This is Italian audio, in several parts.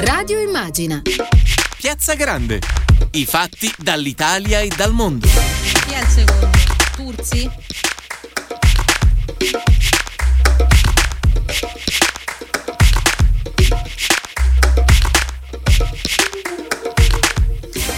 Radio Immagina. Piazza Grande. I fatti dall'Italia e dal mondo. Chi è il secondo? Turzi?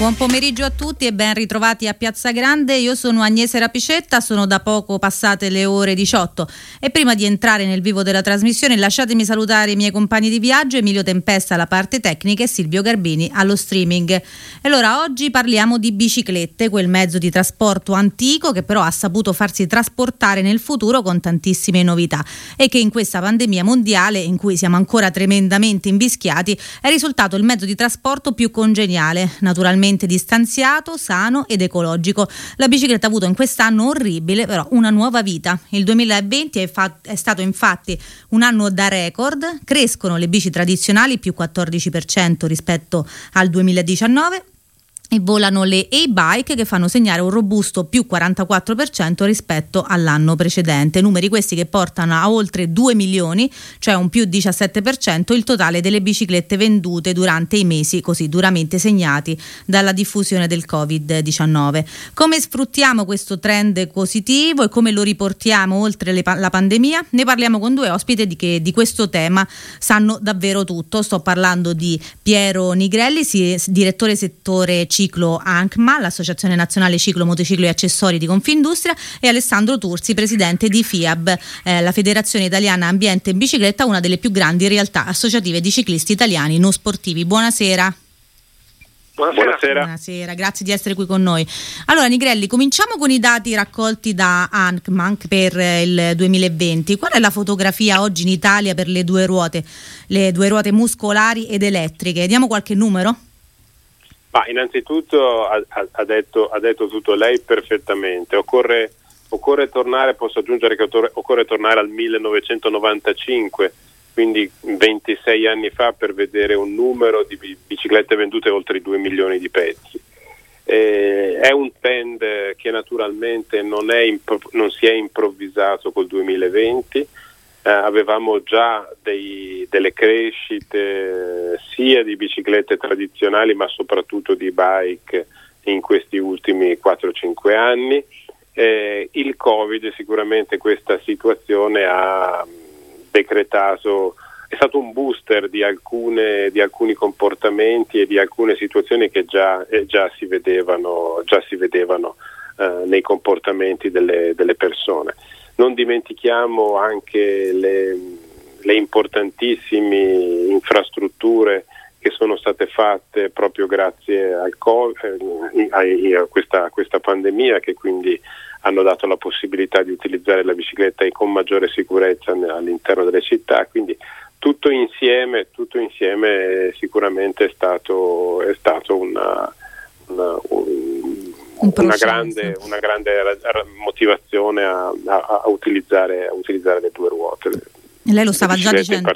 Buon pomeriggio a tutti e ben ritrovati a Piazza Grande. Io sono Agnese Rapicetta, sono da poco passate le ore 18 e prima di entrare nel vivo della trasmissione lasciatemi salutare i miei compagni di viaggio, Emilio Tempesta alla parte tecnica e Silvio Garbini allo streaming. Allora oggi parliamo di biciclette, quel mezzo di trasporto antico che però ha saputo farsi trasportare nel futuro con tantissime novità e che in questa pandemia mondiale in cui siamo ancora tremendamente invischiati è risultato il mezzo di trasporto più congeniale, naturalmente distanziato, sano ed ecologico. La bicicletta ha avuto in quest'anno orribile però una nuova vita. Il 2020 è, fa- è stato infatti un anno da record, crescono le bici tradizionali più 14% rispetto al 2019 e volano le e-bike che fanno segnare un robusto più 44% rispetto all'anno precedente, numeri questi che portano a oltre 2 milioni, cioè un più 17% il totale delle biciclette vendute durante i mesi così duramente segnati dalla diffusione del Covid-19. Come sfruttiamo questo trend positivo e come lo riportiamo oltre le, la pandemia? Ne parliamo con due ospiti di che di questo tema sanno davvero tutto. Sto parlando di Piero Nigrelli, direttore settore ciclo ANCMA, l'Associazione Nazionale Ciclo, Motociclo e Accessori di Confindustria, e Alessandro Tursi, presidente di FIAB, eh, la Federazione Italiana Ambiente e Bicicletta, una delle più grandi realtà associative di ciclisti italiani non sportivi. Buonasera. Buonasera. Buonasera. Buonasera. grazie di essere qui con noi. Allora Nigrelli, cominciamo con i dati raccolti da ANCMA per il 2020. Qual è la fotografia oggi in Italia per le due ruote, le due ruote muscolari ed elettriche? Diamo qualche numero? Ma innanzitutto ha, ha, detto, ha, detto, tutto lei perfettamente. Occorre, occorre tornare, posso aggiungere che occorre, tornare al 1995, quindi 26 anni fa, per vedere un numero di biciclette vendute oltre i 2 milioni di pezzi. Eh, è un trend che naturalmente non, è, non si è improvvisato col 2020 eh, avevamo già dei, delle crescite sia di biciclette tradizionali ma soprattutto di bike in questi ultimi 4-5 anni. Eh, il Covid sicuramente questa situazione ha decretato, è stato un booster di, alcune, di alcuni comportamenti e di alcune situazioni che già, eh, già si vedevano, già si vedevano eh, nei comportamenti delle, delle persone. Non dimentichiamo anche le, le importantissime infrastrutture che sono state fatte proprio grazie al eh, a, questa, a, questa, pandemia che quindi hanno dato la possibilità di utilizzare la bicicletta con maggiore sicurezza all'interno delle città, quindi tutto insieme, tutto insieme sicuramente è stato, è stato una, una, un, un una, grande, una, grande, motivazione a, a, a, utilizzare, a, utilizzare, le due ruote. Lei lo stava già dicendo.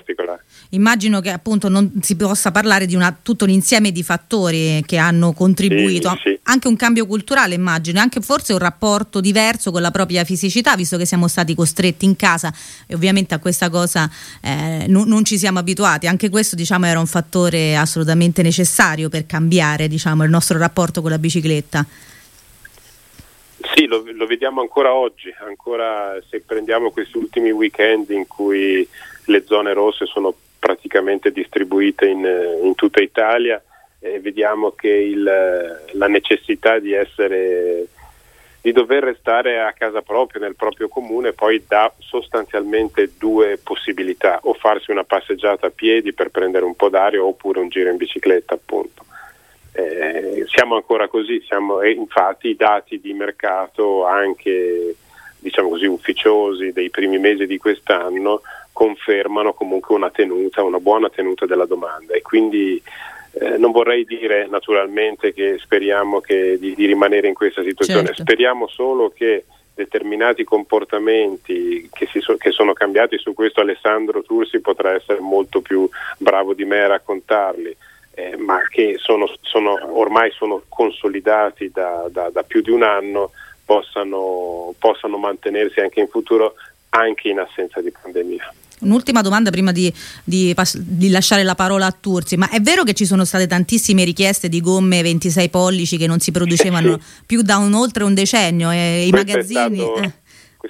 Immagino che appunto non si possa parlare di una, tutto un insieme di fattori che hanno contribuito, sì, sì. anche un cambio culturale immagino, anche forse un rapporto diverso con la propria fisicità, visto che siamo stati costretti in casa e ovviamente a questa cosa eh, non, non, ci siamo abituati. Anche questo diciamo era un fattore assolutamente necessario per cambiare diciamo, il nostro rapporto con la bicicletta. Sì, lo, lo, vediamo ancora oggi, ancora se prendiamo questi ultimi weekend in cui le zone rosse sono praticamente distribuite in, in tutta Italia, eh, vediamo che il, la necessità di essere di dover restare a casa propria, nel proprio comune, poi dà sostanzialmente due possibilità, o farsi una passeggiata a piedi per prendere un po' d'aria oppure un giro in bicicletta appunto. Eh, siamo ancora così, siamo, e infatti i dati di mercato anche diciamo così, ufficiosi dei primi mesi di quest'anno confermano comunque una tenuta, una buona tenuta della domanda. E quindi eh, non vorrei dire naturalmente che speriamo che di, di, rimanere in questa situazione, certo. speriamo solo che determinati comportamenti che, so, che, sono cambiati, su questo Alessandro Tursi potrà essere molto più bravo di me a raccontarli eh, ma che sono, sono, ormai sono consolidati da, da, da più di un anno, possano, possano mantenersi anche in futuro anche in assenza di pandemia. Un'ultima domanda prima di, di, di, lasciare la parola a Turzi, ma è vero che ci sono state tantissime richieste di gomme 26 pollici che non si producevano più da un, oltre un decennio e i magazzini... Stato, eh.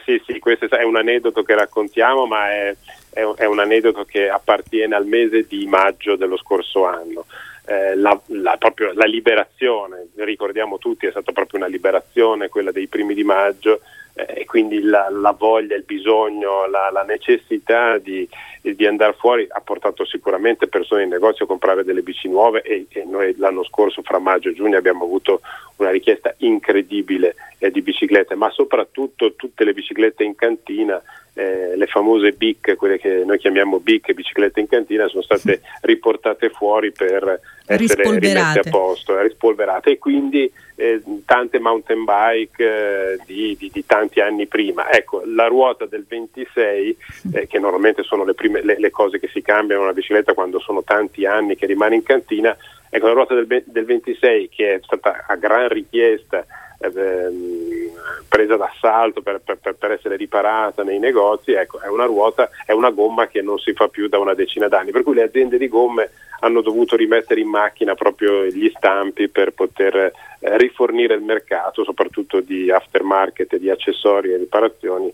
Sì, sì, questo è un aneddoto che raccontiamo, ma è, è, un, è un aneddoto che appartiene al mese di maggio dello scorso anno. Eh, la, la, proprio, la, liberazione, ricordiamo tutti, è stata proprio una liberazione quella dei primi di maggio eh, e quindi la, la, voglia, il bisogno, la, necessità di, di, andare fuori ha portato sicuramente persone in negozio a comprare delle bici nuove e, e noi l'anno scorso fra maggio e giugno abbiamo avuto una richiesta incredibile eh, di biciclette, ma soprattutto tutte le biciclette in cantina eh, le famose BIC, quelle che noi chiamiamo BIC, biciclette in cantina, sono state riportate fuori per essere rimesse a posto, rispolverate. E quindi eh, tante mountain bike eh, di, di, di, tanti anni prima. Ecco, la ruota del 26, eh, che normalmente sono le, prime, le, le, cose che si cambiano una bicicletta quando sono tanti anni che rimane in cantina, ecco, la ruota del, del 26 che è stata a gran richiesta ehm, presa d'assalto per, per, per, essere riparata nei negozi, ecco, è una ruota, è una gomma che non si fa più da una decina d'anni, per cui le aziende di gomme hanno dovuto rimettere in macchina proprio gli stampi per poter eh, rifornire il mercato, soprattutto di aftermarket e di accessori e riparazioni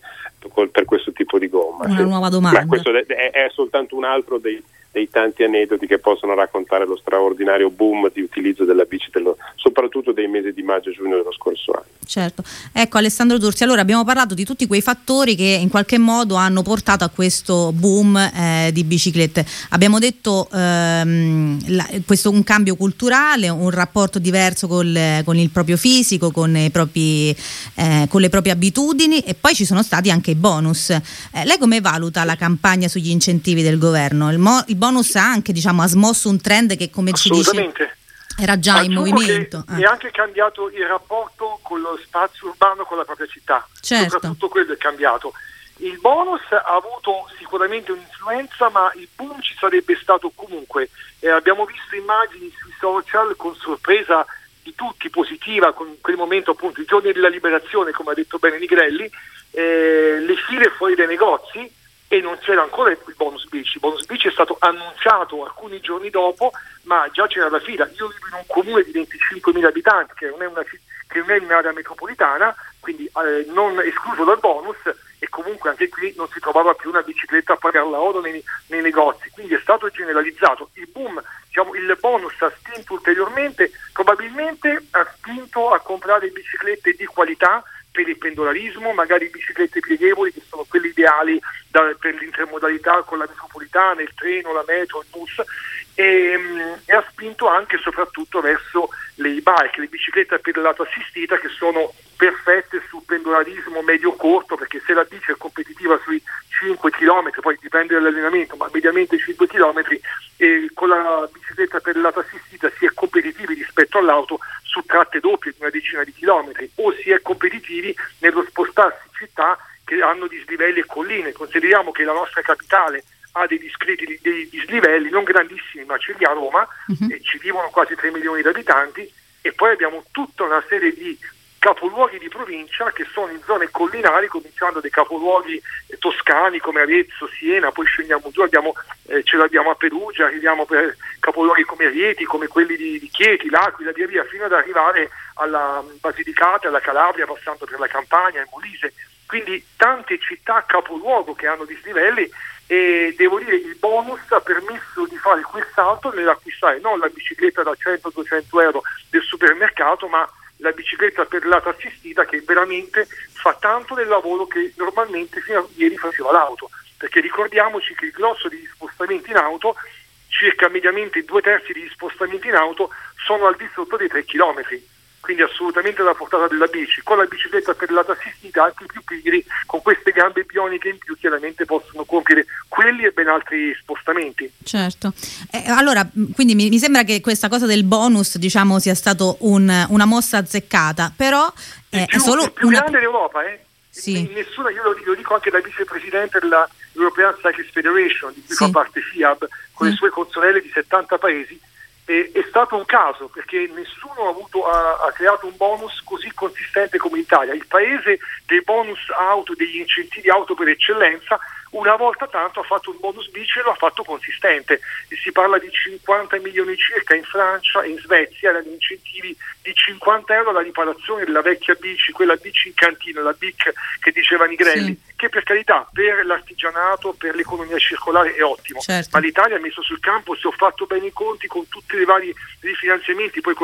per questo tipo di gomma. Una sì. nuova domanda. Beh, questo è, è soltanto un altro dei dei tanti aneddoti che possono raccontare lo straordinario boom di utilizzo della bici, dello, soprattutto dei mesi di maggio e giugno dello scorso anno. Certo, ecco Alessandro Tursi, allora abbiamo parlato di tutti quei fattori che in qualche modo hanno portato a questo boom eh, di biciclette. Abbiamo detto ehm, la, questo un cambio culturale, un rapporto diverso col, con il proprio fisico, con, propri, eh, con, le proprie abitudini e poi ci sono stati anche i bonus. Eh, lei come valuta la campagna sugli incentivi del governo? Il, mo, il bonus ha anche diciamo, ha smosso un trend che come ci dice era già Aggiungo in movimento. È ah. anche cambiato il rapporto con lo spazio urbano, con la propria città. Certo. Soprattutto quello è cambiato. Il bonus ha avuto sicuramente un'influenza, ma il boom ci sarebbe stato comunque. Eh, abbiamo visto immagini sui social con sorpresa di tutti positiva, con quel momento appunto i giorni della liberazione, come ha detto bene Nigrelli, eh, le file fuori dai negozi e non c'era ancora il bonus bici. Il bonus bici è stato annunciato alcuni giorni dopo, ma già c'era la fila. Io vivo in un comune di 25.000 abitanti, che non è, una, che non è un'area metropolitana, quindi eh, non escluso dal bonus, e comunque anche qui non si trovava più una bicicletta a pagarla oro nei, nei negozi. Quindi è stato generalizzato. Il boom, diciamo, il bonus ha spinto ulteriormente, probabilmente ha spinto a comprare biciclette di qualità per il pendolarismo, magari biciclette pieghevoli che sono quelle ideali da, per l'intermodalità con la metropolitana, il treno, la metro, il bus e, mm, e, ha spinto anche e soprattutto verso le e-bike, le biciclette a pedalata assistita che sono perfette sul pendolarismo medio-corto perché se la bici è competitiva sui 5 km, poi dipende dall'allenamento, ma mediamente 5 km e con la bicicletta pedalata assistita si è competitivi rispetto all'auto su tratte doppie di una decina di chilometri o si è competitivi nello spostarsi in città che hanno dislivelli e colline. Consideriamo che la nostra capitale ha dei discreti dei dislivelli non grandissimi, ma ce li ha Roma uh-huh. e ci vivono quasi 3 milioni di abitanti e poi abbiamo tutta una serie di capoluoghi di provincia che sono in zone collinari, cominciando dai capoluoghi eh, toscani come Arezzo, Siena, poi scendiamo giù, abbiamo, eh, ce l'abbiamo a Perugia, arriviamo per capoluoghi come Rieti, come quelli di, di Chieti, L'Aquila, via via, fino ad arrivare alla Basilicata, alla Calabria, passando per la Campania, e Molise. Quindi tante città capoluogo che hanno dislivelli e devo dire il bonus ha permesso di fare quel salto nell'acquistare non la bicicletta da 100-200 euro del supermercato, ma la bicicletta per lato assistita che veramente fa tanto del lavoro che normalmente fino a ieri faceva l'auto, perché ricordiamoci che il grosso degli spostamenti in auto, circa mediamente due terzi degli spostamenti in auto, sono al di sotto dei 3 chilometri quindi assolutamente alla portata della bici. Con la bicicletta per pedalata assistita anche i più pigri, con queste gambe bioniche in più, chiaramente possono compiere quelli e ben altri spostamenti. Certo. Eh, allora, quindi mi, mi, sembra che questa cosa del bonus, diciamo, sia stata un, una mossa azzeccata, però eh, più, è solo il più una... grande d'Europa, eh? Sì. Nessuna, io lo, lo, dico anche da vicepresidente della European Cyclist Federation, di cui sì. fa parte FIAB, con mm. le sue consorelle di 70 paesi, e, è stato un caso perché nessuno ha, avuto, ha, ha, creato un bonus così consistente come l'Italia. Il paese dei bonus auto, degli incentivi auto per eccellenza, una volta tanto ha fatto un bonus bici e lo ha fatto consistente. E si parla di 50 milioni circa in Francia e in Svezia, erano incentivi di 50 euro alla riparazione della vecchia bici, quella bici in cantina, la BIC che diceva Nigrelli, sì. che per carità per l'artigianato, per l'economia circolare è ottimo, certo. ma l'Italia ha messo sul campo, se ho fatto bene i conti con tutti i vari rifinanziamenti, poi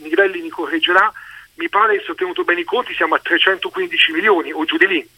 Nigrelli mi correggerà, mi pare che se ho tenuto bene i conti siamo a 315 milioni o giù di lì.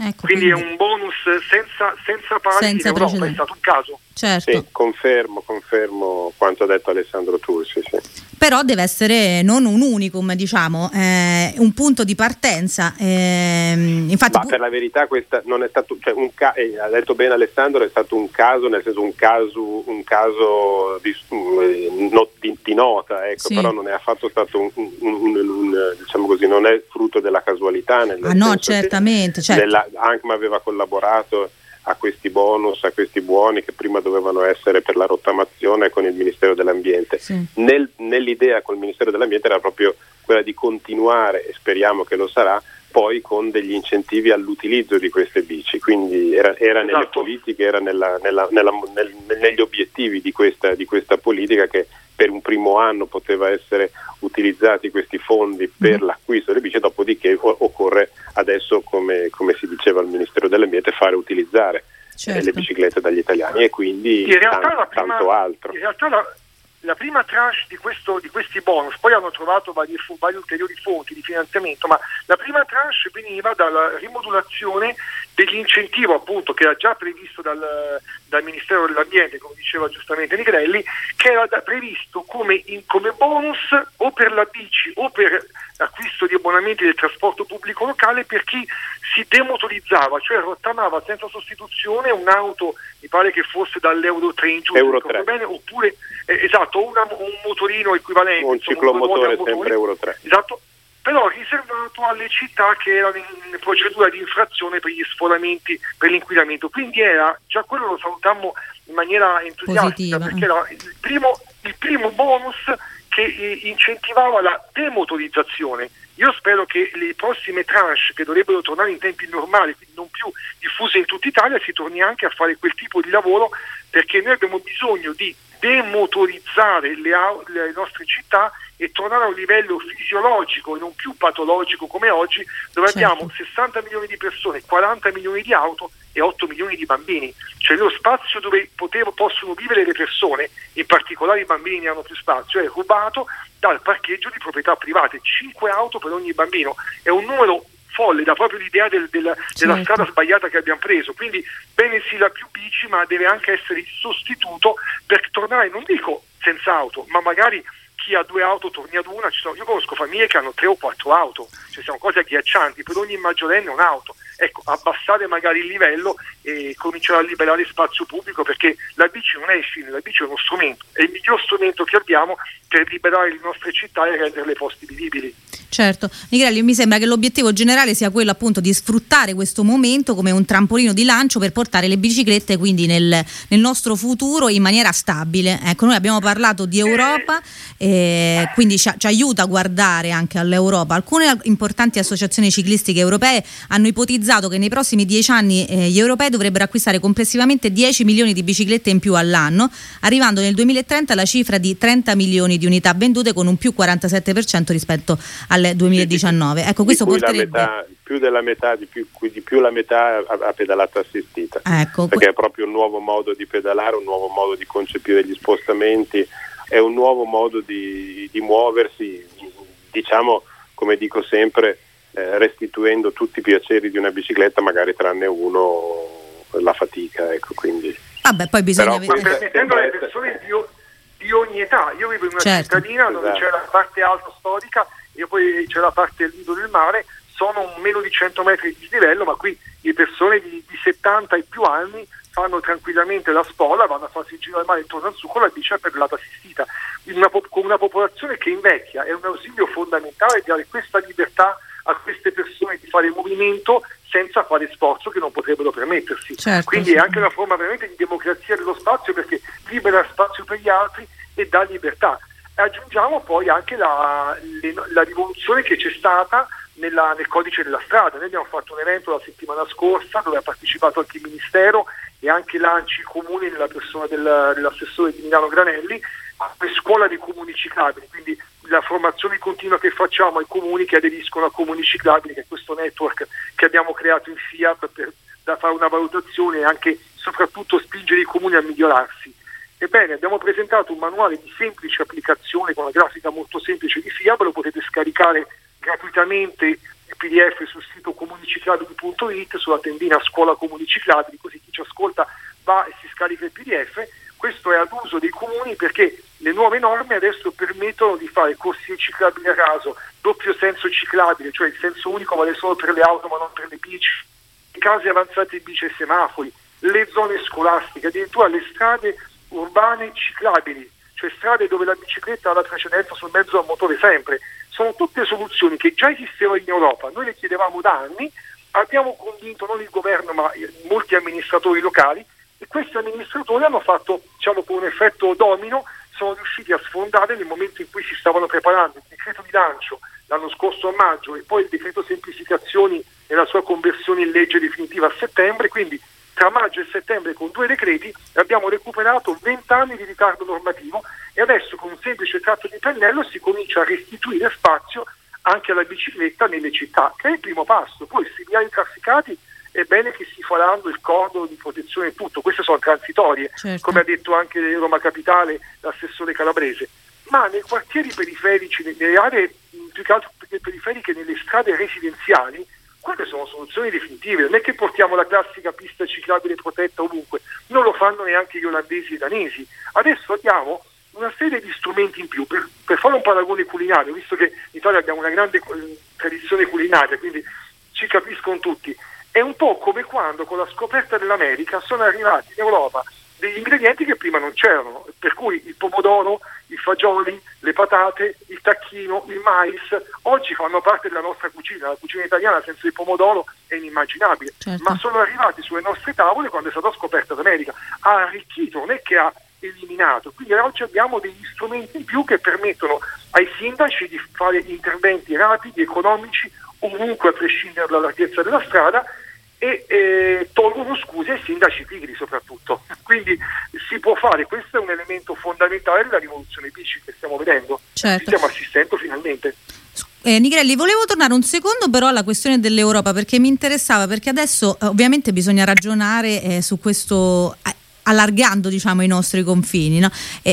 Ecco, quindi, quindi, è un bonus senza, senza pari senza in Europa, è stato un caso. Certo. Sì, confermo, confermo quanto ha detto Alessandro Tursi. Sì. Però deve essere non un unicum, diciamo, eh, un punto di partenza. Eh, infatti, Ma per la verità questa non è stato, cioè un ca- eh, ha detto bene Alessandro, è stato un caso, nel senso un caso, un caso di, eh, no, di, di nota, ecco, sì. però non è affatto stato un, un, un, diciamo così, non è frutto della casualità. Nel ah no, certamente. Certo. Della, ANCMA aveva collaborato a questi bonus, a questi buoni che prima dovevano essere per la rottamazione con il Ministero dell'Ambiente. Sì. Nel, nell'idea col Ministero dell'Ambiente era proprio quella di continuare, e speriamo che lo sarà, poi con degli incentivi all'utilizzo di queste bici, quindi era, era esatto. nelle politiche, era nella, nella, nella, nel, negli obiettivi di questa, di questa politica che per un primo anno poteva essere utilizzati questi fondi per mm. l'acquisto delle bici, dopodiché occorre adesso, come, come si diceva al Ministero dell'Ambiente, fare utilizzare certo. le biciclette dagli italiani e quindi tanto, prima, tanto altro. In realtà la, la prima tranche di, questo, di, questi bonus, poi hanno trovato varie, varie, ulteriori fonti di finanziamento, ma la prima tranche veniva dalla rimodulazione dell'incentivo appunto che era già previsto dal, dal Ministero dell'Ambiente, come diceva giustamente Nigrelli, che era previsto come, in, come bonus o per la bici o per l'acquisto di abbonamenti del trasporto pubblico locale per chi si demotorizzava, cioè rottamava senza sostituzione un'auto, mi pare che fosse dall'Euro 3 in giù, Euro 3. Bene, oppure eh, esatto, una, un motorino equivalente. Un ciclomotore sempre Euro 3. Esatto, però riservato alle città che erano in procedura di infrazione per gli sforamenti, per l'inquinamento. Quindi era, già quello lo salutammo in maniera entusiastica, Positiva. perché era il primo, il primo bonus che eh, incentivava la demotorizzazione. Io spero che le prossime tranche che dovrebbero tornare in tempi normali, quindi non più diffuse in tutta Italia, si torni anche a fare quel tipo di lavoro perché noi abbiamo bisogno di demotorizzare le, le nostre città e tornare a un livello fisiologico e non più patologico come oggi, dove certo. abbiamo 60 milioni di persone, 40 milioni di auto e 8 milioni di bambini. Cioè lo spazio dove potevo, possono vivere le persone, in particolare i bambini ne hanno più spazio, è rubato dal parcheggio di proprietà private, 5 auto per ogni bambino. È un numero folle, dà proprio l'idea del, del, certo. della strada sbagliata che abbiamo preso. Quindi bene sì la più bici, ma deve anche essere il sostituto per tornare, non dico senza auto, ma magari chi ha due auto torni ad una. Sono, io conosco famiglie che hanno tre o quattro auto, cioè sono cose agghiaccianti, per ogni maggiorenne un'auto. Ecco, abbassare magari il livello e cominciare a liberare spazio pubblico perché la bici non è il fine, la bici è uno strumento, è il miglior strumento che abbiamo per liberare le nostre città e renderle posti vivibili. Certo, Nigrelli, mi sembra che l'obiettivo generale sia quello appunto di sfruttare questo momento come un trampolino di lancio per portare le biciclette quindi nel, nel nostro futuro in maniera stabile. Ecco, noi abbiamo parlato di Europa, eh, quindi ci, ci, aiuta a guardare anche all'Europa. Alcune importanti associazioni ciclistiche europee hanno ipotizzato che nei prossimi dieci anni eh, gli europei dovrebbero acquistare complessivamente 10 milioni di biciclette in più all'anno, arrivando nel 2030 alla cifra di 30 milioni di unità vendute con un più 47% rispetto al 2019. Ecco, questo porterebbe... Metà, più della metà, di più, di più la metà ha, pedalata assistita, ecco, perché que... è proprio un nuovo modo di pedalare, un nuovo modo di concepire gli spostamenti, è un nuovo modo di, di muoversi, diciamo, come dico sempre, eh, restituendo tutti i piaceri di una bicicletta, magari tranne uno, la fatica, ecco, quindi... Vabbè, poi bisogna vedere... Permettendo alle persone di, di, ogni età, io vivo in una certo. cittadina dove esatto. c'è la parte alta storica e poi c'è la parte del lido del mare, sono meno di 100 metri di dislivello, ma qui le persone di, di 70 e più anni fanno tranquillamente la spola, vanno a farsi il giro al mare intorno al su con la bici per l'ata assistita. Una, con una popolazione che invecchia è un ausilio fondamentale di dare questa libertà a queste persone di fare movimento senza fare sforzo che non potrebbero permettersi. Certo, Quindi sì. è anche una forma veramente di democrazia dello spazio perché libera spazio per gli altri e dà libertà aggiungiamo poi anche la, le, la rivoluzione che c'è stata nella, nel codice della strada. Noi abbiamo fatto un evento la settimana scorsa dove ha partecipato anche il Ministero e anche l'ANCI Comune nella persona del, dell'assessore di Milano Granelli per scuola di comuni ciclabili, quindi la formazione continua che facciamo ai comuni che aderiscono a comuni ciclabili, che è questo network che abbiamo creato in FIAP per da fare una valutazione e anche soprattutto spingere i comuni a migliorarsi. Ebbene, abbiamo presentato un manuale di semplice applicazione con una grafica molto semplice di FIAB, lo potete scaricare gratuitamente PDF sul sito comuniciclabili.it sulla tendina Scuola Comuni Ciclabili, così chi ci ascolta va e si scarica il PDF. Questo è ad uso dei comuni perché le nuove norme adesso permettono di fare corsi ciclabili a caso, doppio senso ciclabile, cioè il senso unico vale solo per le auto ma non per le bici, case avanzate di bici e semafori, le zone scolastiche, addirittura le strade urbane ciclabili, cioè strade dove la bicicletta ha la precedenza sul mezzo a motore sempre. Sono tutte soluzioni che già esistevano in Europa, noi le chiedevamo da anni, abbiamo convinto non il governo ma molti amministratori locali e questi amministratori hanno fatto, diciamo con un effetto domino, sono riusciti a sfondare nel momento in cui si stavano preparando il decreto di lancio l'anno scorso a maggio e poi il decreto semplificazioni e la sua conversione in legge definitiva a settembre, quindi tra maggio e settembre con due decreti abbiamo recuperato 20 anni di ritardo normativo e adesso con un semplice tratto di pennello si comincia a restituire spazio anche alla bicicletta nelle città, che è il primo passo. Poi se vi hai trafficati è bene che si faranno il cordolo di protezione e tutto, queste sono transitorie, certo. come ha detto anche Roma Capitale l'assessore calabrese, ma nei quartieri periferici, nelle aree più che altro periferiche, nelle strade residenziali, quelle sono soluzioni definitive, non è che portiamo la classica pista ciclabile protetta ovunque, non lo fanno neanche gli olandesi e i danesi. Adesso abbiamo una serie di strumenti in più per, per fare un paragone culinario, visto che in Italia abbiamo una grande tradizione culinaria, quindi ci capiscono tutti. È un po' come quando con la scoperta dell'America sono arrivati in Europa degli ingredienti che prima non c'erano, per cui il pomodoro, i fagioli, le patate, il tacchino, il mais, oggi fanno parte della nostra cucina, la cucina italiana senza il pomodoro è inimmaginabile, certo. ma sono arrivati sulle nostre tavole quando è stata scoperta l'America, ha arricchito, non è che ha eliminato, quindi oggi abbiamo degli strumenti in più che permettono ai sindaci di fare interventi rapidi, economici, ovunque a prescindere dalla larghezza della strada e eh, tolgono scuse ai sindaci pigri soprattutto. Quindi si può fare, questo è un elemento fondamentale della rivoluzione bici che stiamo vedendo, certo. stiamo assistendo finalmente. Eh, Nigrelli, volevo tornare un secondo però alla questione dell'Europa perché mi interessava, perché adesso eh, ovviamente bisogna ragionare eh, su questo eh, allargando diciamo, i nostri confini. No?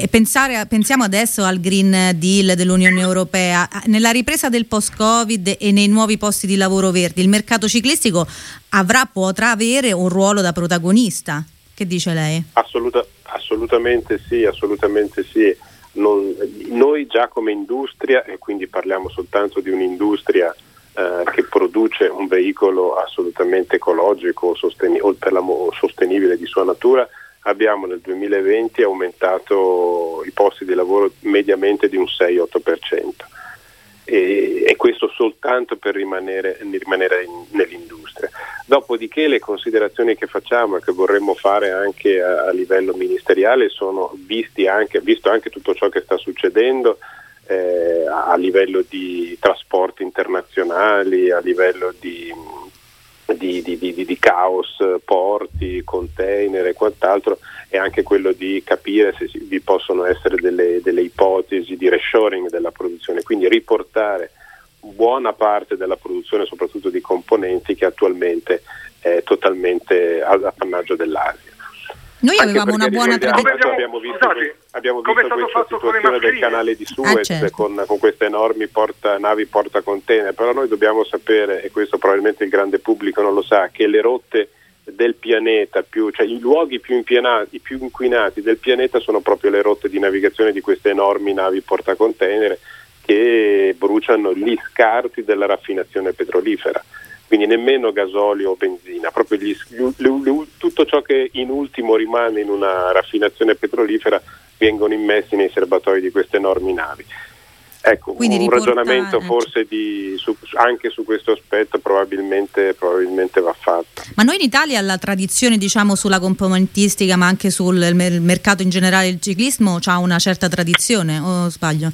Pensare, pensiamo adesso al Green Deal dell'Unione Europea, nella ripresa del post-Covid e nei nuovi posti di lavoro verdi, il mercato ciclistico avrà, potrà avere un ruolo da protagonista. Che dice lei? Assoluta, assolutamente sì, assolutamente sì. Non, noi già come industria, e quindi parliamo soltanto di un'industria eh, che produce un veicolo assolutamente ecologico sosteni- o per la, sostenibile di sua natura, abbiamo nel 2020 aumentato i posti di lavoro mediamente di un 6-8% e, e questo soltanto per rimanere, rimanere in, nell'industria. Dopodiché le considerazioni che facciamo e che vorremmo fare anche a, a livello ministeriale sono anche, visto anche tutto ciò che sta succedendo eh, a livello di trasporti internazionali, a livello di di, di, di, di, caos, porti, container e quant'altro e anche quello di capire se vi possono essere delle, delle ipotesi di reshoring della produzione, quindi riportare buona parte della produzione, soprattutto di componenti, che attualmente è totalmente appannaggio dell'Asia. Noi avevamo una buona tradizione. Abbiamo visto, Scusate, abbiamo visto questa situazione del canale di Suez ah, certo. con, con, queste enormi porta, navi porta container, però noi dobbiamo sapere, e questo probabilmente il grande pubblico non lo sa, che le rotte del pianeta, più, cioè i luoghi più, impianati, più inquinati del pianeta sono proprio le rotte di navigazione di queste enormi navi porta container che bruciano gli scarti della raffinazione petrolifera quindi nemmeno gasolio o benzina, proprio gli, gli, tutto ciò che in ultimo rimane in una raffinazione petrolifera vengono immessi nei serbatoi di queste enormi navi. Ecco, Quindi un riporta... ragionamento forse di, su, anche su questo aspetto probabilmente, probabilmente, va fatto. Ma noi in Italia la tradizione diciamo, sulla componentistica ma anche sul mercato in generale del ciclismo ha una certa tradizione o sbaglio?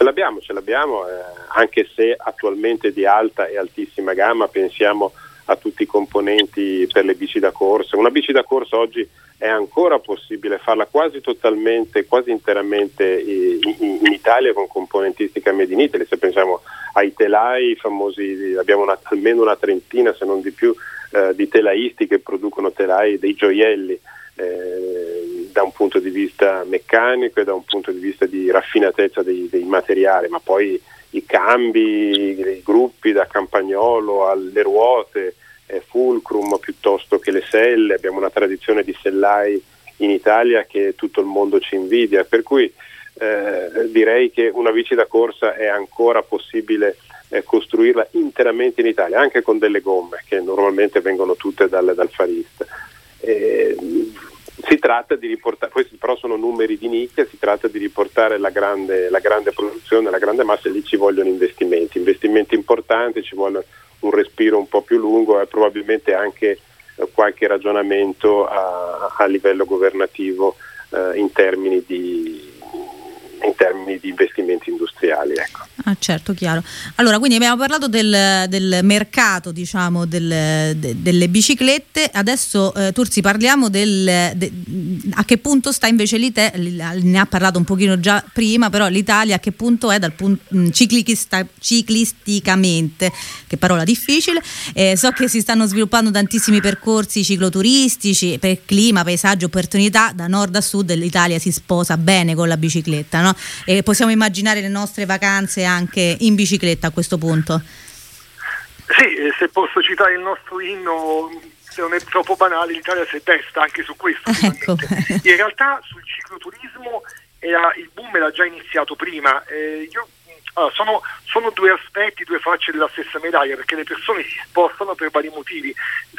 Ce l'abbiamo, ce l'abbiamo, eh, anche se attualmente di alta e altissima gamma, pensiamo a tutti i componenti per le bici da corsa. Una bici da corsa oggi è ancora possibile farla quasi totalmente, quasi interamente in, Italia con componentistica made in Italy. Se pensiamo ai telai famosi, abbiamo una, almeno una trentina, se non di più, eh, di telaisti che producono telai dei gioielli. Eh, da un punto di vista meccanico e da un punto di vista di raffinatezza dei, dei materiali, ma poi i cambi, i gruppi da campagnolo alle ruote, eh, fulcrum piuttosto che le selle, abbiamo una tradizione di sellai in Italia che tutto il mondo ci invidia, per cui eh, direi che una bici da corsa è ancora possibile eh, costruirla interamente in Italia, anche con delle gomme che normalmente vengono tutte dal, dal farista. Eh, si tratta di riportare, questi però sono numeri di nicchia, si tratta di riportare la grande, la grande produzione, la grande massa e lì ci vogliono investimenti, investimenti importanti, ci vuole un respiro un po' più lungo e probabilmente anche eh, qualche ragionamento a, a livello governativo eh, in termini di in termini di investimenti industriali. Ecco. Ah, certo, chiaro. Allora, quindi abbiamo parlato del, del mercato diciamo, del, de, delle biciclette, adesso eh, Tursi parliamo del, de, a che punto sta invece l'Italia, ne ha parlato un pochino già prima, però l'Italia a che punto è dal punto, mm, ciclista, ciclisticamente, che parola difficile, eh, so che si stanno sviluppando tantissimi percorsi cicloturistici per clima, paesaggio, opportunità, da nord a sud l'Italia si sposa bene con la bicicletta, no? No? E possiamo immaginare le nostre vacanze anche in bicicletta a questo punto. Sì, se posso citare il nostro inno, se non è troppo banale, l'Italia si è testa anche su questo. Ecco. In realtà sul cicloturismo era, il boom era già iniziato prima. Eh, io allora, sono, sono, due aspetti, due facce della stessa medaglia, perché le persone si spostano per vari motivi.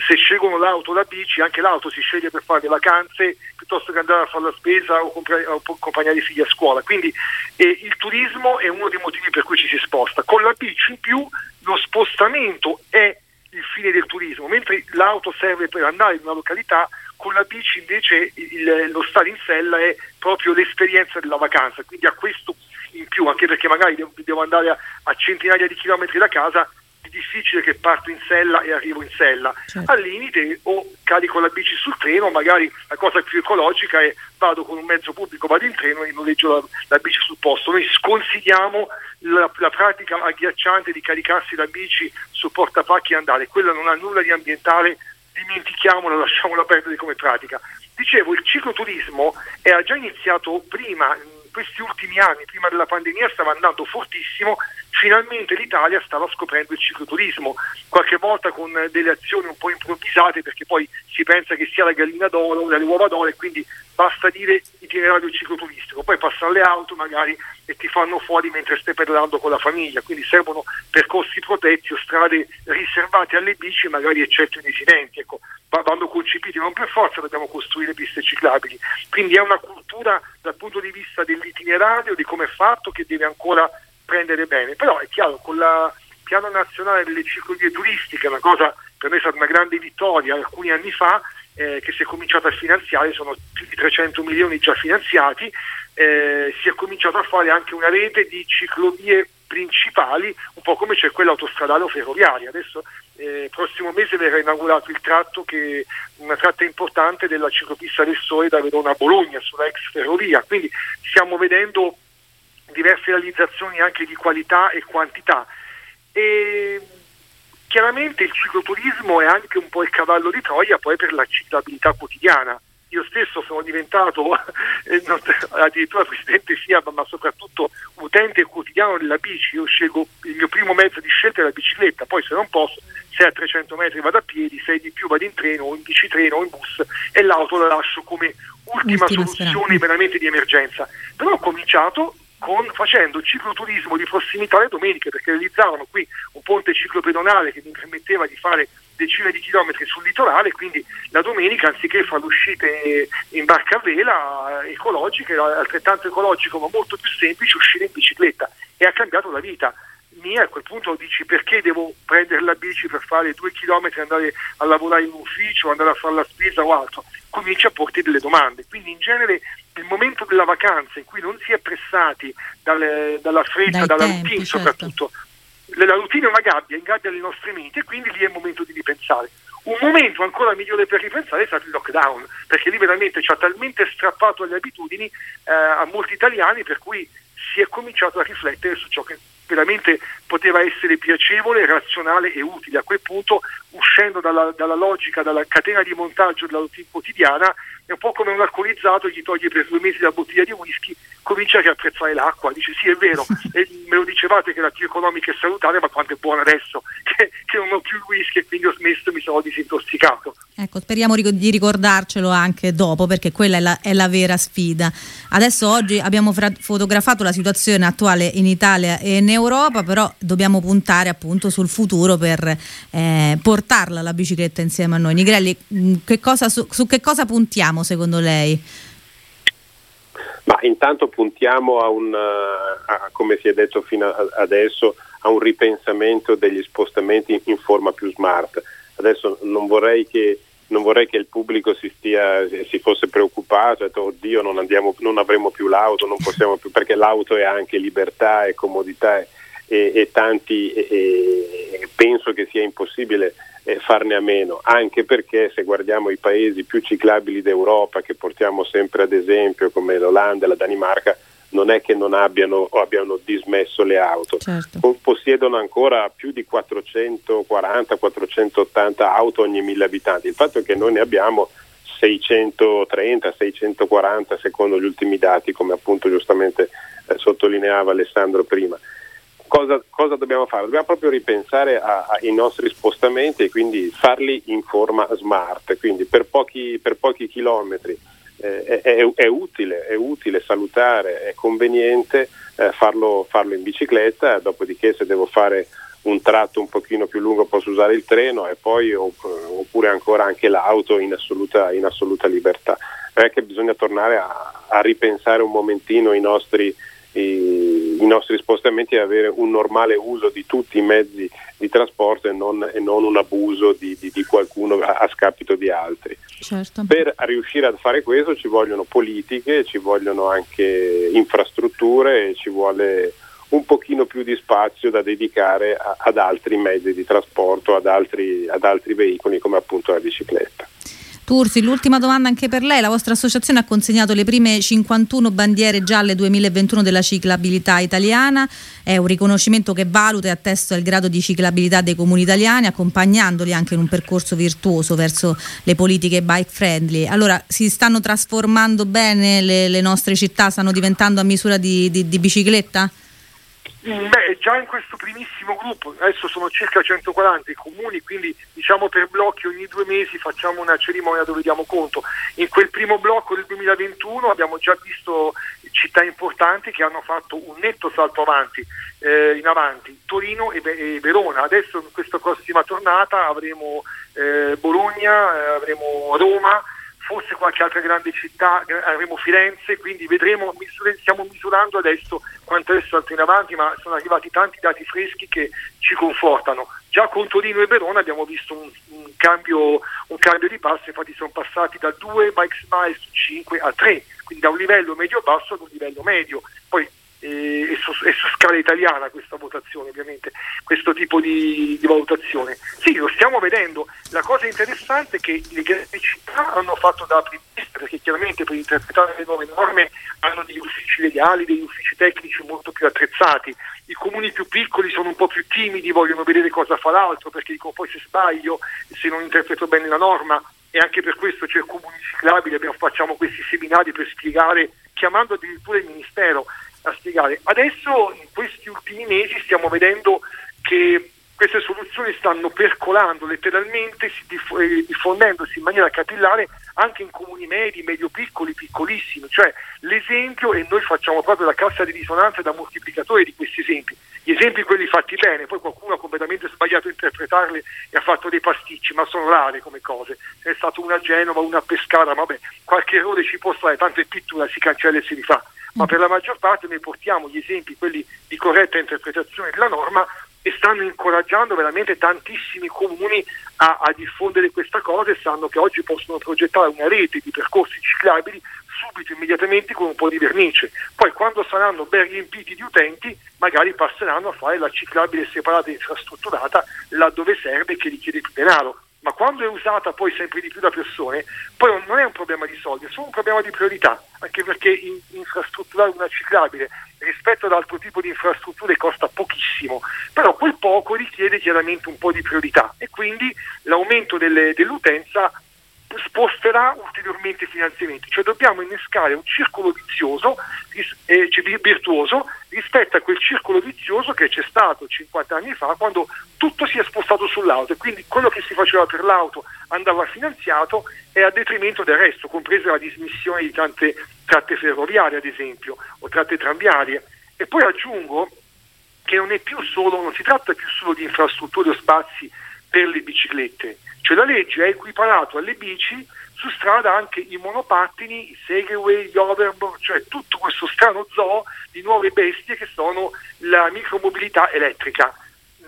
Se scelgono l'auto o la bici, anche l'auto si sceglie per fare le vacanze piuttosto che andare a fare la spesa o, comprare, o accompagnare i figli a scuola. Quindi eh, il turismo è uno dei motivi per cui ci si sposta. Con la bici in più lo spostamento è il fine del turismo, mentre l'auto serve per andare in una località, con la bici invece il, lo stare in sella è proprio l'esperienza della vacanza, quindi a questo in più, anche perché magari devo, devo andare a, a, centinaia di chilometri da casa, è difficile che parto in sella e arrivo in sella. Certo. Al limite o carico la bici sul treno, magari la cosa più ecologica è vado con un mezzo pubblico, vado in treno e noleggio la, la bici sul posto. Noi sconsigliamo la, la, pratica agghiacciante di caricarsi la bici su portapacchi e andare, quella non ha nulla di ambientale, dimentichiamola, lasciamola perdere come pratica. Dicevo, il cicloturismo era già iniziato prima questi ultimi anni, prima della pandemia, stava andando fortissimo, finalmente l'Italia stava scoprendo il cicloturismo, qualche volta con delle azioni un po' improvvisate perché poi si pensa che sia la gallina d'oro, le uova d'oro e quindi basta dire itinerario cicloturistico, poi passano le auto magari e ti fanno fuori mentre stai pedalando con la famiglia, quindi servono percorsi protetti o strade riservate alle bici magari eccetto i residenti. Ecco, vanno concepiti, non per forza dobbiamo costruire piste ciclabili. Quindi è una cultura dal punto di vista dell'itinerario, di come è fatto, che deve ancora prendere bene. Però è chiaro, con il piano nazionale delle ciclovie turistiche, una cosa per noi è stata una grande vittoria alcuni anni fa, eh, che si è cominciato a finanziare, sono più di 300 milioni già finanziati, eh, si è cominciato a fare anche una rete di ciclovie principali, un po' come c'è quella autostradale o ferroviaria. Adesso eh, prossimo mese verrà inaugurato il tratto che una tratta importante della ciclopista del Sole da Verona a Bologna sulla ex ferrovia, quindi stiamo vedendo diverse realizzazioni anche di qualità e quantità. E chiaramente il cicloturismo è anche un po' il cavallo di Troia poi per la ciclabilità quotidiana io stesso sono diventato eh, non, addirittura presidente FIAB, ma soprattutto utente quotidiano della bici. Io scelgo il mio primo mezzo di scelta è la bicicletta, poi se non posso, se a 300 metri vado a piedi, se di più vado in treno o in bicitreno o in bus e l'auto la lascio come ultima, ultima soluzione veramente di emergenza. Però ho cominciato con, facendo cicloturismo di prossimità le domeniche perché realizzavano qui un ponte ciclopedonale che mi permetteva di fare decine di chilometri sul litorale, quindi la domenica anziché fare uscite in barca a vela ecologiche, altrettanto ecologico ma molto più semplice, uscire in bicicletta e ha cambiato la vita. mia, a quel punto dici perché devo prendere la bici per fare due chilometri, andare a lavorare in ufficio, andare a fare la spesa o altro, cominci a porti delle domande. Quindi in genere il momento della vacanza in cui non si è pressati dalle, dalla fretta, Dai dalla tempi, routine certo. soprattutto, la routine è una gabbia, ingabbia le nostre menti e quindi lì è il momento di ripensare. Un momento ancora migliore per ripensare è stato il lockdown, perché lì veramente ci ha talmente strappato le abitudini eh, a molti italiani per cui si è cominciato a riflettere su ciò che veramente poteva essere piacevole, razionale e utile. A quel punto, uscendo dalla, dalla logica, dalla catena di montaggio della routine quotidiana, è un po' come un alcolizzato, gli toglie per due mesi la bottiglia di whisky, comincia a riapprezzare l'acqua, dice sì è vero, e me lo dicevate che la più economica è salutare, ma quanto è buona adesso che, che, non ho più il whisky e quindi ho smesso e mi sono disintossicato. Ecco, speriamo di ricordarcelo anche dopo perché quella è la, è la vera sfida. Adesso oggi abbiamo fra- fotografato la situazione attuale in Italia e in Europa, però dobbiamo puntare appunto sul futuro per eh, portarla la bicicletta insieme a noi. Nigrelli, mm, che cosa, su, su che cosa puntiamo secondo lei? Ma intanto puntiamo a un, a, come si è detto fino adesso, a un ripensamento degli spostamenti in forma più smart. Adesso non vorrei che, non vorrei che il pubblico si, stia, si fosse preoccupato, detto, oddio non, andiamo, non avremo più l'auto, non possiamo più, perché l'auto è anche libertà e comodità e, e tanti e, penso che sia impossibile eh, farne a meno, anche perché se guardiamo i paesi più ciclabili d'Europa che portiamo sempre ad esempio come l'Olanda e la Danimarca, non è che non abbiano o abbiano dismesso le auto, certo. possiedono ancora più di 440-480 auto ogni mille abitanti. Il fatto è che noi ne abbiamo 630-640 secondo gli ultimi dati, come appunto giustamente eh, sottolineava Alessandro prima cosa, cosa, dobbiamo fare? Dobbiamo proprio ripensare ai nostri spostamenti e quindi farli in forma smart, quindi per pochi, per pochi chilometri. Eh, è, è, è, utile, è, utile, salutare, è conveniente eh, farlo, farlo, in bicicletta, dopodiché se devo fare un tratto un pochino più lungo posso usare il treno e poi oppure ancora anche l'auto in assoluta, in assoluta libertà. È che bisogna tornare a, a ripensare un momentino i nostri, i, i, nostri spostamenti e avere un normale uso di tutti i mezzi di trasporto e non, e non un abuso di, di, di qualcuno a, a, scapito di altri. Certo. Per riuscire a fare questo ci vogliono politiche, ci vogliono anche infrastrutture, ci vuole un pochino più di spazio da dedicare a, ad altri mezzi di trasporto, ad altri, ad altri veicoli come appunto la bicicletta. Tursi, l'ultima domanda anche per lei. La vostra associazione ha consegnato le prime 51 bandiere gialle 2021 della ciclabilità italiana. È un riconoscimento che valuta e attesta il grado di ciclabilità dei comuni italiani, accompagnandoli anche in un percorso virtuoso verso le politiche bike friendly. Allora, si stanno trasformando bene le, le nostre città? Stanno diventando a misura di, di, di bicicletta? Beh, già in questo primissimo gruppo, adesso sono circa 140 i comuni, quindi diciamo per blocchi ogni due mesi facciamo una cerimonia dove diamo conto. In quel primo blocco del 2021 abbiamo già visto città importanti che hanno fatto un netto salto avanti, eh, in avanti, Torino e, e, Verona. Adesso in questa prossima tornata avremo eh, Bologna, eh, avremo Roma forse qualche altra grande città, avremo Firenze, quindi vedremo, stiamo misurando adesso quanto è salto in avanti, ma sono arrivati tanti dati freschi che ci confortano. Già con Torino e Verona abbiamo visto un, un, cambio, un cambio, di passo, infatti sono passati da 2 bike smile su 5 a 3, quindi da un livello medio-basso ad un livello medio. Poi e su, e su, scala italiana questa votazione, ovviamente, questo tipo di, di, valutazione. Sì, lo stiamo vedendo. La cosa interessante è che le grandi città hanno fatto da apripista, perché chiaramente per interpretare le nuove norme hanno degli uffici legali, degli uffici tecnici molto più attrezzati. I comuni più piccoli sono un po' più timidi, vogliono vedere cosa fa l'altro, perché dicono poi se sbaglio, se non interpreto bene la norma, e anche per questo c'è il comune ciclabile, abbiamo, facciamo questi seminari per spiegare, chiamando addirittura il Ministero a spiegare. Adesso in questi ultimi mesi stiamo vedendo che queste soluzioni stanno percolando letteralmente, eh, diffondendosi in maniera capillare anche in comuni medi, medio-piccoli, piccolissimi. Cioè l'esempio, e noi facciamo proprio la cassa di risonanza da moltiplicatore di questi esempi. Gli Gli esempi quelli fatti bene, poi qualcuno ha completamente sbagliato a interpretarli e ha fatto dei pasticci, ma sono rare come cose. È stato una a Genova, una a Pescara, vabbè, qualche errore ci può stare, tanto è pittura, si cancella e si rifà. Ma per la maggior parte noi portiamo gli esempi, quelli di corretta interpretazione della norma, e stanno incoraggiando veramente tantissimi comuni a, a diffondere questa cosa e sanno che oggi possono progettare una rete di percorsi ciclabili subito, immediatamente con un po' di vernice. Poi quando saranno ben riempiti di utenti, magari passeranno a fare la ciclabile separata e infrastrutturata laddove serve e che richiede più denaro. Ma quando è usata poi sempre di più da persone, poi non è un problema di soldi, è solo un problema di priorità, anche perché in, infrastrutturare una ciclabile rispetto ad altro tipo di infrastrutture costa pochissimo, però quel poco richiede chiaramente un po' di priorità e quindi l'aumento delle, dell'utenza sposterà ulteriormente i finanziamenti, cioè dobbiamo innescare un circolo vizioso, eh, cioè virtuoso rispetto a quel circolo vizioso che c'è stato 50 anni fa quando tutto si è spostato sull'auto e quindi quello che si faceva per l'auto andava finanziato e a detrimento del resto, compresa la dismissione di tante tratte ferroviarie ad esempio o tratte tranviarie. E poi aggiungo che non, solo, non si tratta più solo di infrastrutture o spazi per le biciclette, cioè la legge ha equiparato alle bici su strada anche i monopattini, i segway, gli overboard, cioè tutto questo strano zoo di nuove bestie che sono la micromobilità elettrica.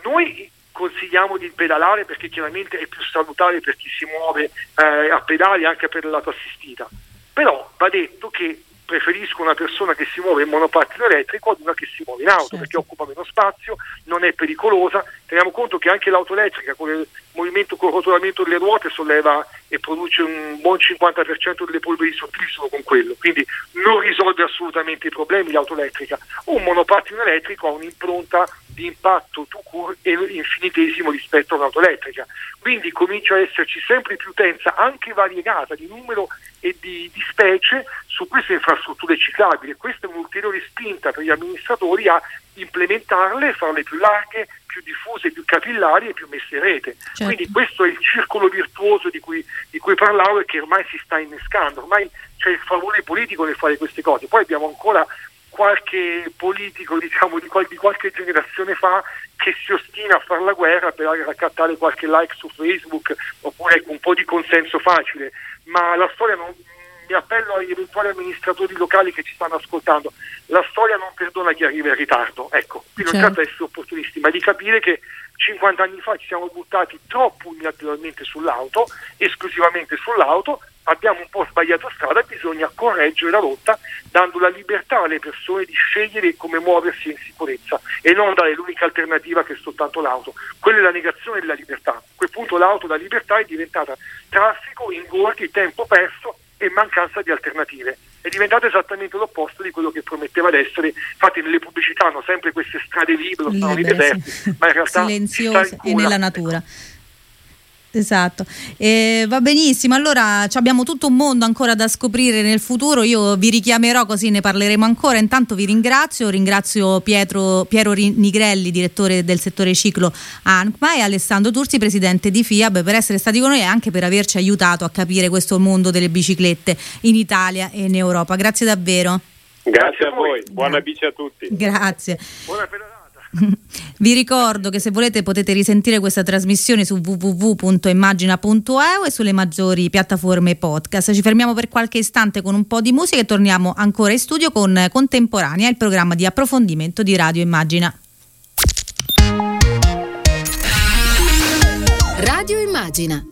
Noi consigliamo di pedalare perché chiaramente è più salutare per chi si muove eh, a pedali anche per la assistita, però va detto che preferisco una persona che si muove in monopattino elettrico ad una che si muove in auto certo. perché occupa meno spazio, non è pericolosa. Teniamo conto che anche l'auto elettrica con il movimento con rotolamento delle ruote solleva e produce un buon 50% delle polveri sottili solo con quello, quindi non risolve assolutamente i problemi l'auto elettrica. Un monopattino elettrico ha un'impronta di impatto to cure infinitesimo rispetto all'auto elettrica, quindi comincia a esserci sempre più utenza anche variegata di numero e di, di specie su queste infrastrutture ciclabili. Questa è un'ulteriore spinta per gli amministratori a implementarle, farle più larghe, più diffuse, più capillari e più messe in rete. Certo. Quindi questo è il circolo virtuoso di cui, di cui, parlavo e che ormai si sta innescando, ormai c'è il favore politico nel fare queste cose. Poi abbiamo ancora qualche politico diciamo, di, qual- di qualche generazione fa che si ostina a fare la guerra per raccattare qualche like su Facebook oppure un po' di consenso facile ma la storia non, mi appello agli eventuali amministratori locali che ci stanno ascoltando, la storia non perdona chi arriva in ritardo, ecco, qui non certo. tratta di essere opportunisti, ma di capire che 50 anni fa ci siamo buttati troppo unilateralmente sull'auto, esclusivamente sull'auto, abbiamo un po' sbagliato strada, bisogna correggere la rotta dando la libertà alle persone di scegliere come muoversi in sicurezza e non dare l'unica alternativa che è soltanto l'auto. Quella è la negazione della libertà. A quel punto l'auto da libertà è diventata traffico, ingorghi, tempo perso e mancanza di alternative. È diventato esattamente l'opposto di quello che prometteva di essere. Infatti nelle pubblicità hanno sempre queste strade libere, sono deserti, sì. ma in realtà silenziose e nella natura. Ecco. Esatto, eh, va benissimo. Allora abbiamo tutto un mondo ancora da scoprire nel futuro. Io vi richiamerò così ne parleremo ancora. Intanto vi ringrazio, ringrazio Pietro, Piero Nigrelli, direttore del settore ciclo ANCMA, e Alessandro Tursi, presidente di FIAB, per essere stati con noi e anche per averci aiutato a capire questo mondo delle biciclette in Italia e in Europa. Grazie davvero. Grazie a voi, buona bici a tutti. Grazie. Buona Vi ricordo che se volete potete risentire questa trasmissione su www.immagina.eu e sulle maggiori piattaforme podcast. Ci fermiamo per qualche istante con un po' di musica e torniamo ancora in studio con Contemporanea, il programma di approfondimento di Radio Immagina. Radio Immagina